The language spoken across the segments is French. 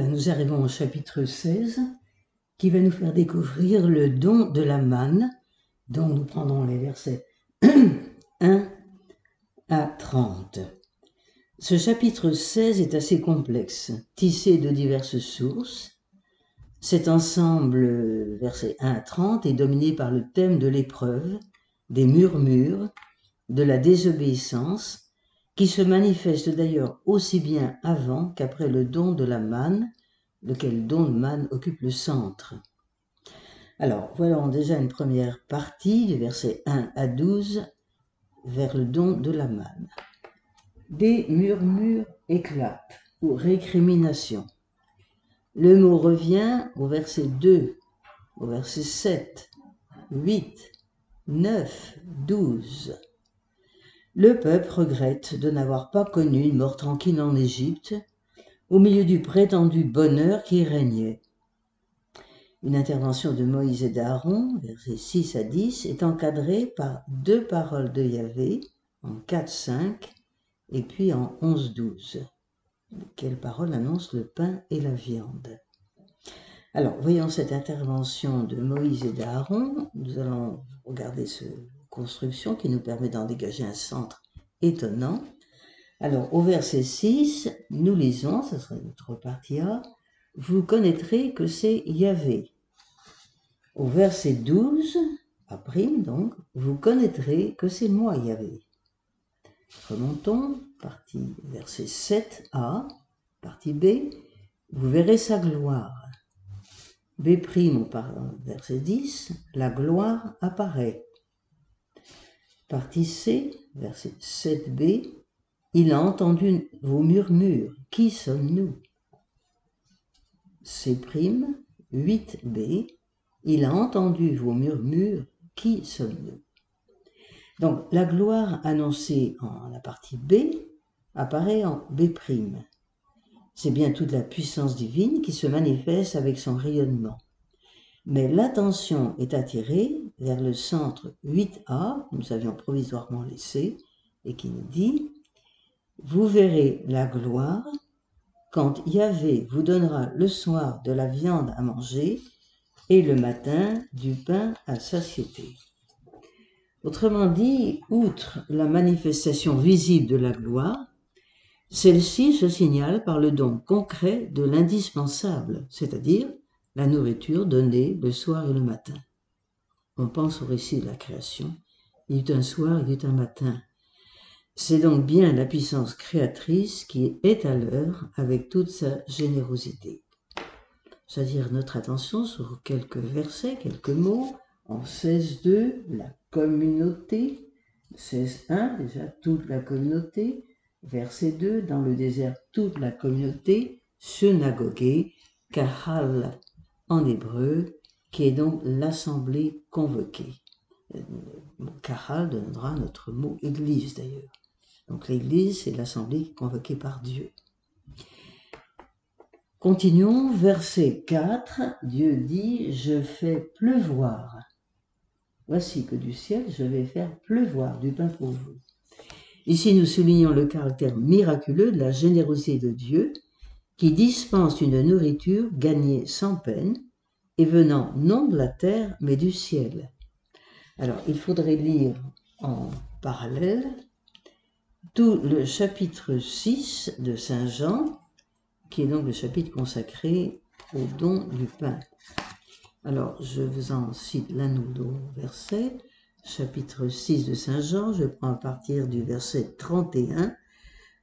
Nous arrivons au chapitre 16 qui va nous faire découvrir le don de la manne, dont nous prendrons les versets 1 à 30. Ce chapitre 16 est assez complexe, tissé de diverses sources. Cet ensemble, versets 1 à 30, est dominé par le thème de l'épreuve, des murmures, de la désobéissance, qui se manifeste d'ailleurs aussi bien avant qu'après le don de la manne, lequel don de manne occupe le centre. Alors, voilà déjà une première partie du verset 1 à 12 vers le don de la manne. Des murmures éclatent ou récriminations. Le mot revient au verset 2, au verset 7, 8, 9, 12. Le peuple regrette de n'avoir pas connu une mort tranquille en Égypte, au milieu du prétendu bonheur qui régnait. Une intervention de Moïse et d'Aaron, versets 6 à 10, est encadrée par deux paroles de Yahvé, en 4, 5, et puis en 11-12. Quelle parole annonce le pain et la viande? Alors, voyons cette intervention de Moïse et d'Aaron. Nous allons regarder cette construction qui nous permet d'en dégager un centre étonnant. Alors, au verset 6, nous lisons, ce sera notre partie A, vous connaîtrez que c'est Yahvé. Au verset 12, après donc, vous connaîtrez que c'est moi Yahvé. Remontons, partie verset 7a, partie B, vous verrez sa gloire. B', verset 10, la gloire apparaît. Partie C, verset 7b, il a entendu vos murmures. Qui sommes-nous? C', 8b, il a entendu vos murmures. Qui sommes-nous? Donc la gloire annoncée en la partie B apparaît en B'. C'est bien toute la puissance divine qui se manifeste avec son rayonnement. Mais l'attention est attirée vers le centre 8A, que nous avions provisoirement laissé, et qui nous dit Vous verrez la gloire quand Yahvé vous donnera le soir de la viande à manger et le matin du pain à satiété. Autrement dit, outre la manifestation visible de la gloire, celle-ci se signale par le don concret de l'indispensable, c'est-à-dire la nourriture donnée le soir et le matin. On pense au récit de la création. Il y eut un soir, il y eut un matin. C'est donc bien la puissance créatrice qui est à l'œuvre avec toute sa générosité. C'est-à-dire notre attention sur quelques versets, quelques mots. En 16.2, la communauté. 16.1, déjà toute la communauté. Verset 2, dans le désert, toute la communauté. Synagogue, kahal en hébreu, qui est donc l'assemblée convoquée. Kahal donnera notre mot église d'ailleurs. Donc l'église, c'est l'assemblée convoquée par Dieu. Continuons, verset 4, Dieu dit, je fais pleuvoir Voici que du ciel je vais faire pleuvoir du pain pour vous. Ici nous soulignons le caractère miraculeux de la générosité de Dieu qui dispense une nourriture gagnée sans peine et venant non de la terre mais du ciel. Alors il faudrait lire en parallèle tout le chapitre 6 de Saint Jean, qui est donc le chapitre consacré au don du pain. Alors, je vous en cite l'un ou deux versets. Chapitre 6 de Saint Jean, je prends à partir du verset 31.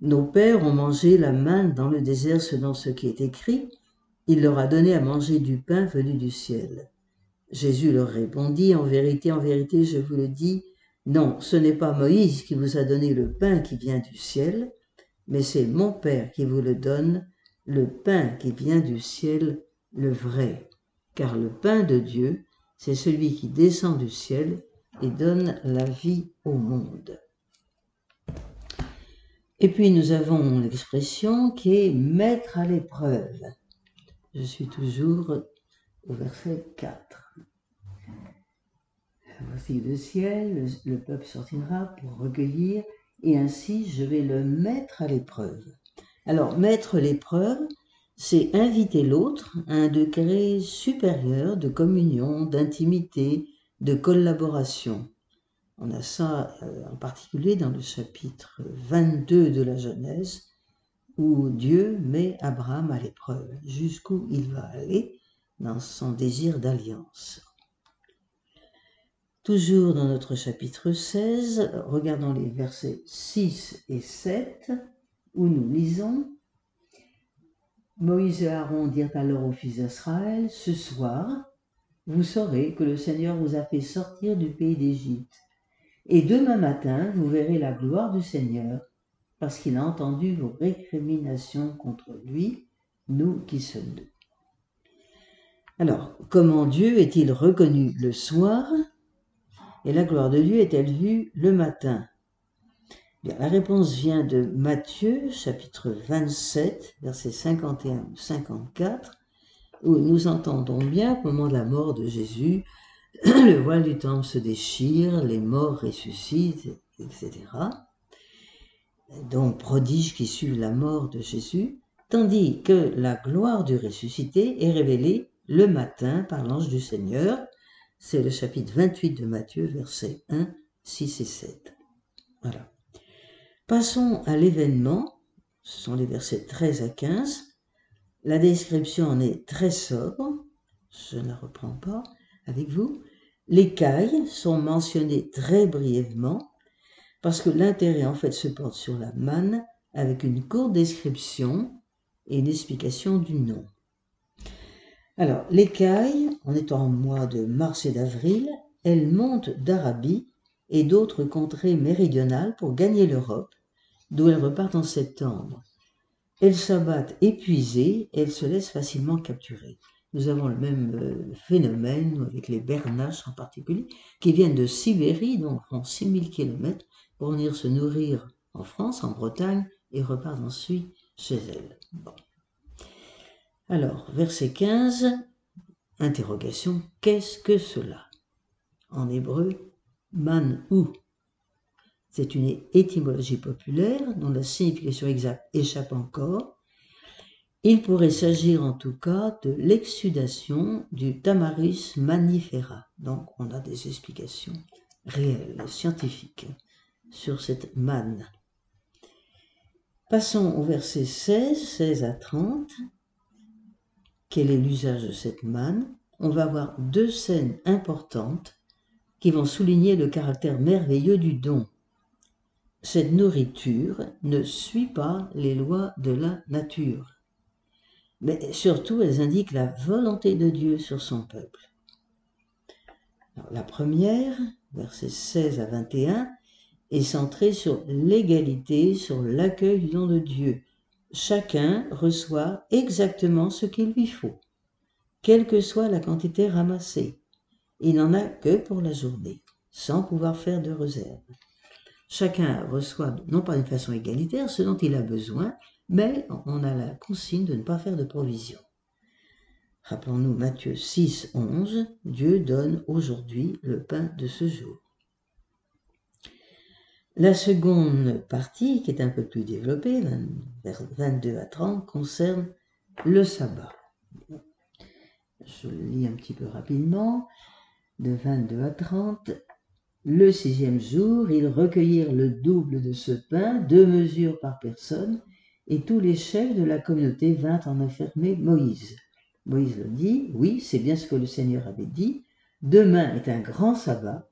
Nos pères ont mangé la manne dans le désert selon ce qui est écrit. Il leur a donné à manger du pain venu du ciel. Jésus leur répondit, En vérité, en vérité, je vous le dis, non, ce n'est pas Moïse qui vous a donné le pain qui vient du ciel, mais c'est mon Père qui vous le donne, le pain qui vient du ciel, le vrai car le pain de Dieu, c'est celui qui descend du ciel et donne la vie au monde. Et puis nous avons l'expression qui est mettre à l'épreuve. Je suis toujours au verset 4. Voici le ciel, le, peuple sortira pour recueillir, et ainsi je vais le mettre à l'épreuve. Alors, mettre l'épreuve, c'est inviter l'autre à un degré supérieur de communion, d'intimité, de collaboration. On a ça euh, en particulier dans le chapitre 22 de la Genèse, où Dieu met Abraham à l'épreuve, jusqu'où il va aller dans son désir d'alliance. Toujours dans notre chapitre 16, regardons les versets 6 et 7, où nous lisons Moïse et Aaron dirent alors aux fils d'Israël Ce soir, vous saurez que le Seigneur vous a fait sortir du pays d'Égypte et demain matin, vous verrez la gloire du Seigneur, parce qu'il a entendu vos récriminations contre lui, nous qui sommes nous. Alors, comment Dieu est-il reconnu le soir? Et la gloire de Dieu est-elle vue le matin? La réponse vient de Matthieu, chapitre 27, versets 51 54, où nous entendons bien au moment de la mort de Jésus, le voile du temple se déchire, les morts ressuscitent, etc. Donc, prodiges qui suivent la mort de Jésus, tandis que la gloire du ressuscité est révélée le matin par l'ange du Seigneur. C'est le chapitre 28 de Matthieu, versets 1, 6 et 7. Voilà. Passons à l'événement. Ce sont les versets 13 à 15. La description en est très sobre. Je ne la reprends pas avec vous. Les cailles sont mentionnées très brièvement parce que l'intérêt en fait se porte sur la manne avec une courte description et une explication du nom. Alors, l'écaille, en étant en mois de mars et d'avril, elle monte d'Arabie et d'autres contrées méridionales pour gagner l'Europe, d'où elle repart en septembre. Elles s'abattent épuisées et elles se laissent facilement capturer. Nous avons le même euh, phénomène avec les bernaches en particulier, qui viennent de Sibérie, donc font 6000 km, pour venir se nourrir en France, en Bretagne, et repartent ensuite chez elles. Alors, verset 15, interrogation, qu'est-ce que cela? En hébreu, man ou. C'est une étymologie populaire dont la signification exacte échappe encore, il pourrait s'agir en tout cas de l'exsudation du Tamaris manifera. Donc on a des explications réelles, scientifiques sur cette manne. Passons au verset 16, 16 à 30. Quel est l'usage de cette manne? On va avoir deux scènes importantes qui vont souligner le caractère merveilleux du don. Cette nourriture ne suit pas les lois de la nature mais surtout elles indiquent la volonté de Dieu sur son peuple. la première, versets 16 à 21, est centrée sur l'égalité, sur l'accueil du don de Dieu. Chacun reçoit exactement ce qu'il lui faut, quelle que soit la quantité ramassée. Il n'en a que pour la journée, sans pouvoir faire de réserve. Chacun reçoit, non pas d'une façon égalitaire, ce dont il a besoin, mais on a la consigne de ne pas faire de provision. Rappelons-nous Matthieu 6, 11, Dieu donne aujourd'hui le pain de ce jour. La seconde partie, qui est un peu plus développée, vers 22 à 30, concerne le sabbat. Je le lis un petit peu rapidement. De 22 à 30, le sixième jour, ils recueillirent le double de ce pain, deux mesures par personne, et tous les chefs de la communauté vinrent en enfermer Moïse. Moïse le dit, oui, c'est bien ce que le Seigneur avait dit, demain est un grand sabbat,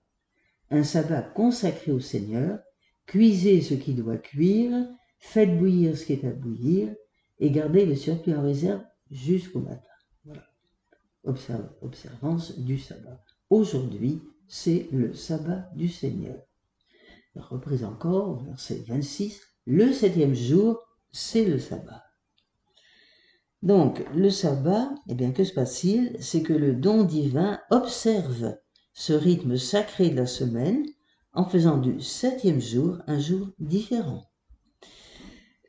un sabbat consacré au Seigneur, cuisez ce qui doit cuire, faites bouillir ce qui est à bouillir, et gardez le surplus en réserve jusqu'au matin. Voilà. observance du sabbat. Aujourd'hui, c'est le sabbat du Seigneur. Reprise encore, verset 26, le septième jour, c'est le sabbat. Donc, le sabbat, eh bien, que se passe-t-il? C'est que le don divin observe ce rythme sacré de la semaine en faisant du septième jour un jour différent.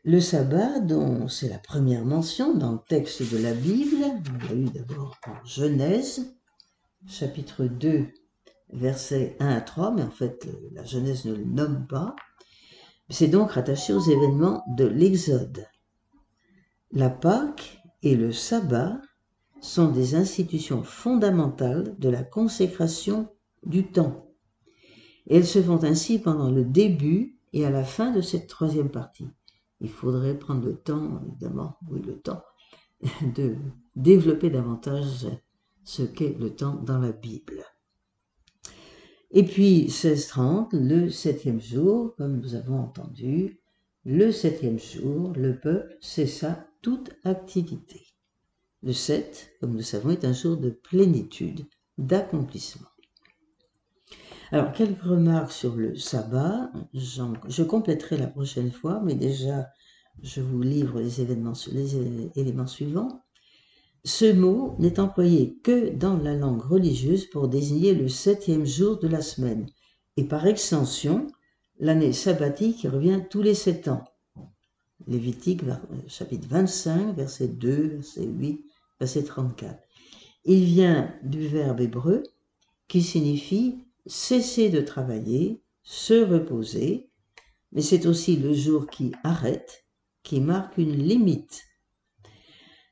Le sabbat, dont c'est la première mention dans le texte de la Bible, on l'a eu d'abord en Genèse, chapitre 2, versets 1 à 3, mais en fait la Genèse ne le nomme pas, c'est donc rattaché aux événements de l'Exode. La Pâque et le sabbat sont des institutions fondamentales de la consécration du temps. Elles se font ainsi pendant le début et à la fin de cette troisième partie. Il faudrait prendre le temps, évidemment, oui, le temps, de développer davantage ce qu'est le temps dans la Bible. Et puis 1630, le septième jour, comme nous avons entendu, le septième jour, le peuple cessa toute activité. Le 7, comme nous savons, est un jour de plénitude, d'accomplissement. Alors, quelques remarques sur le sabbat? Je compléterai la prochaine fois, mais déjà, je vous livre les, éléments suivants. Ce mot n'est employé que dans la langue religieuse pour désigner le septième jour de la semaine, et par extension, l'année sabbatique revient tous les sept ans. Lévitique, chapitre 25, verset 2, verset 8, verset 34. Il vient du verbe hébreu qui signifie cesser de travailler, se reposer, mais c'est aussi le jour qui arrête, qui marque une limite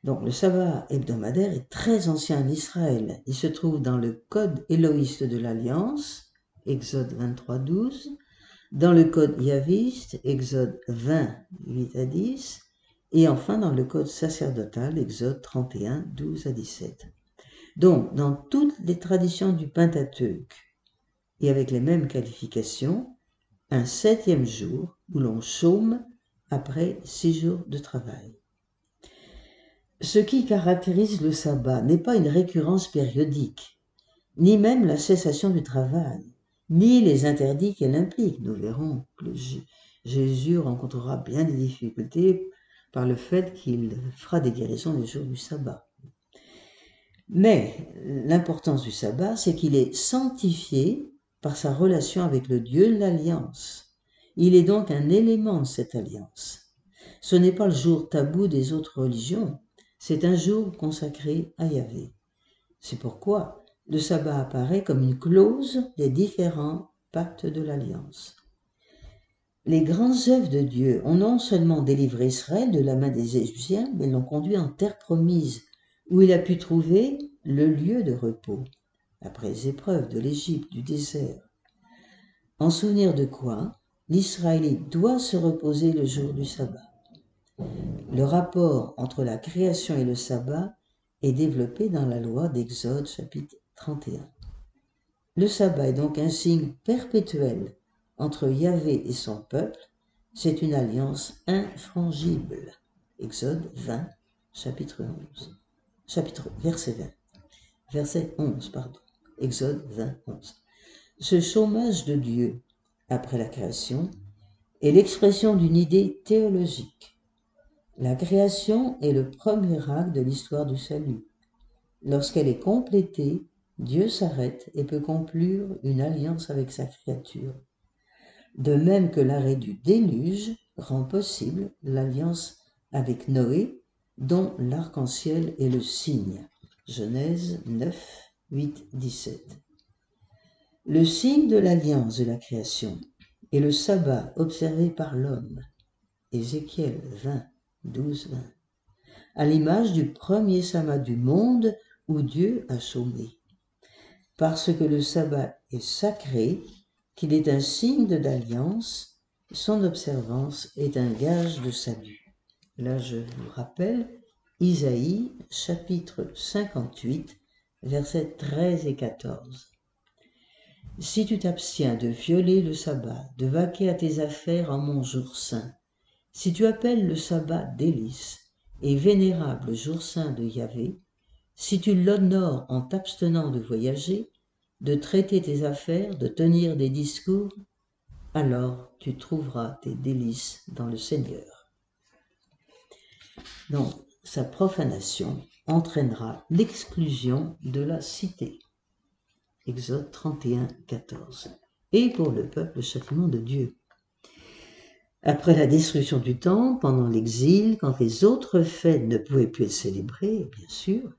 donc le sabbat hebdomadaire est très ancien en Israël. Il se trouve dans le code éloïste de l'Alliance, Exode 23, 12, dans le code yaviste, Exode 20, 8 à 10, et enfin dans le code sacerdotal, Exode 31, 12 à 17. Donc, dans toutes les traditions du Pentateuque, et avec les mêmes qualifications, un septième jour où l'on chôme après six jours de travail. Ce qui caractérise le sabbat n'est pas une récurrence périodique, ni même la cessation du travail, ni les interdits qu'elle implique. Nous verrons que Jésus rencontrera bien des difficultés par le fait qu'il fera des guérisons les jours du sabbat. Mais l'importance du sabbat, c'est qu'il est sanctifié par sa relation avec le Dieu de l'alliance. Il est donc un élément de cette alliance. Ce n'est pas le jour tabou des autres religions, c'est un jour consacré à Yahvé. C'est pourquoi le sabbat apparaît comme une clause des différents pactes de l'Alliance. Les grandes œuvres de Dieu ont non seulement délivré Israël de la main des Égyptiens, mais l'ont conduit en terre promise, où il a pu trouver le lieu de repos, après les épreuves de l'Égypte, du désert. En souvenir de quoi l'Israélite doit se reposer le jour du sabbat. Le rapport entre la création et le sabbat est développé dans la loi d'Exode chapitre 31. Le sabbat est donc un signe perpétuel entre Yahvé et son peuple. C'est une alliance infrangible. Exode 20, chapitre 11. Chapitre, verset 20. Verset 11, pardon. Exode 20, 11. Ce chômage de Dieu après la création est l'expression d'une idée théologique la création est le premier acte de l'histoire du salut. Lorsqu'elle est complétée, Dieu s'arrête et peut conclure une alliance avec sa créature. De même que l'arrêt du déluge rend possible l'alliance avec Noé, dont l'arc-en-ciel est le signe. Genèse 9, 8, 17. Le signe de l'alliance de la création est le sabbat observé par l'homme. Ézéchiel 20, 12, à l'image du premier sabbat du monde où Dieu a chômé. Parce que le sabbat est sacré, qu'il est un signe d'alliance, son observance est un gage de salut. Là, je vous rappelle Isaïe chapitre 58, versets 13 et 14. Si tu t'abstiens de violer le sabbat, de vaquer à tes affaires en mon jour saint, si tu appelles le sabbat délice et vénérable jour saint de Yahvé, si tu l'honores en t'abstenant de voyager, de traiter tes affaires, de tenir des discours, alors tu trouveras tes délices dans le Seigneur. Donc, sa profanation entraînera l'exclusion de la cité. Exode 31, 14. Et pour le peuple, le châtiment de Dieu. Après la destruction du temple, pendant l'exil, quand les autres fêtes ne pouvaient plus être célébrées, bien sûr,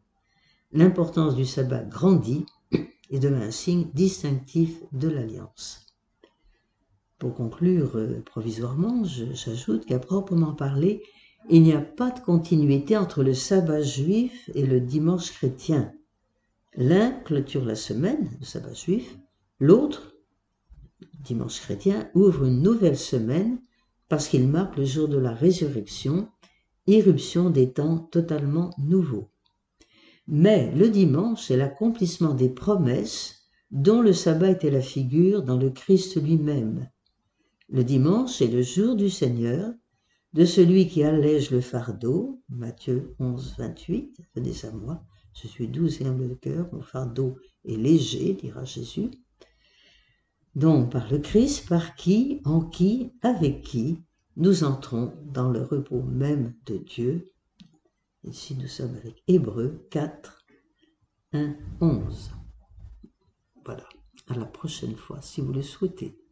l'importance du sabbat grandit et devint un signe distinctif de l'alliance. Pour conclure euh, provisoirement, j'ajoute qu'à proprement parler, il n'y a pas de continuité entre le sabbat juif et le dimanche chrétien. L'un clôture la semaine, le sabbat juif, l'autre, dimanche chrétien, ouvre une nouvelle semaine parce qu'il marque le jour de la résurrection, irruption des temps totalement nouveaux. Mais le dimanche est l'accomplissement des promesses dont le sabbat était la figure dans le Christ lui-même. Le dimanche est le jour du Seigneur, de celui qui allège le fardeau, Matthieu 11, 28, venez à moi, je suis doux et humble de cœur, mon fardeau est léger, dira Jésus. Donc par le Christ, par qui, en qui, avec qui, nous entrons dans le repos même de Dieu. Ici nous sommes avec Hébreu 4, 1, 11. Voilà, à la prochaine fois si vous le souhaitez.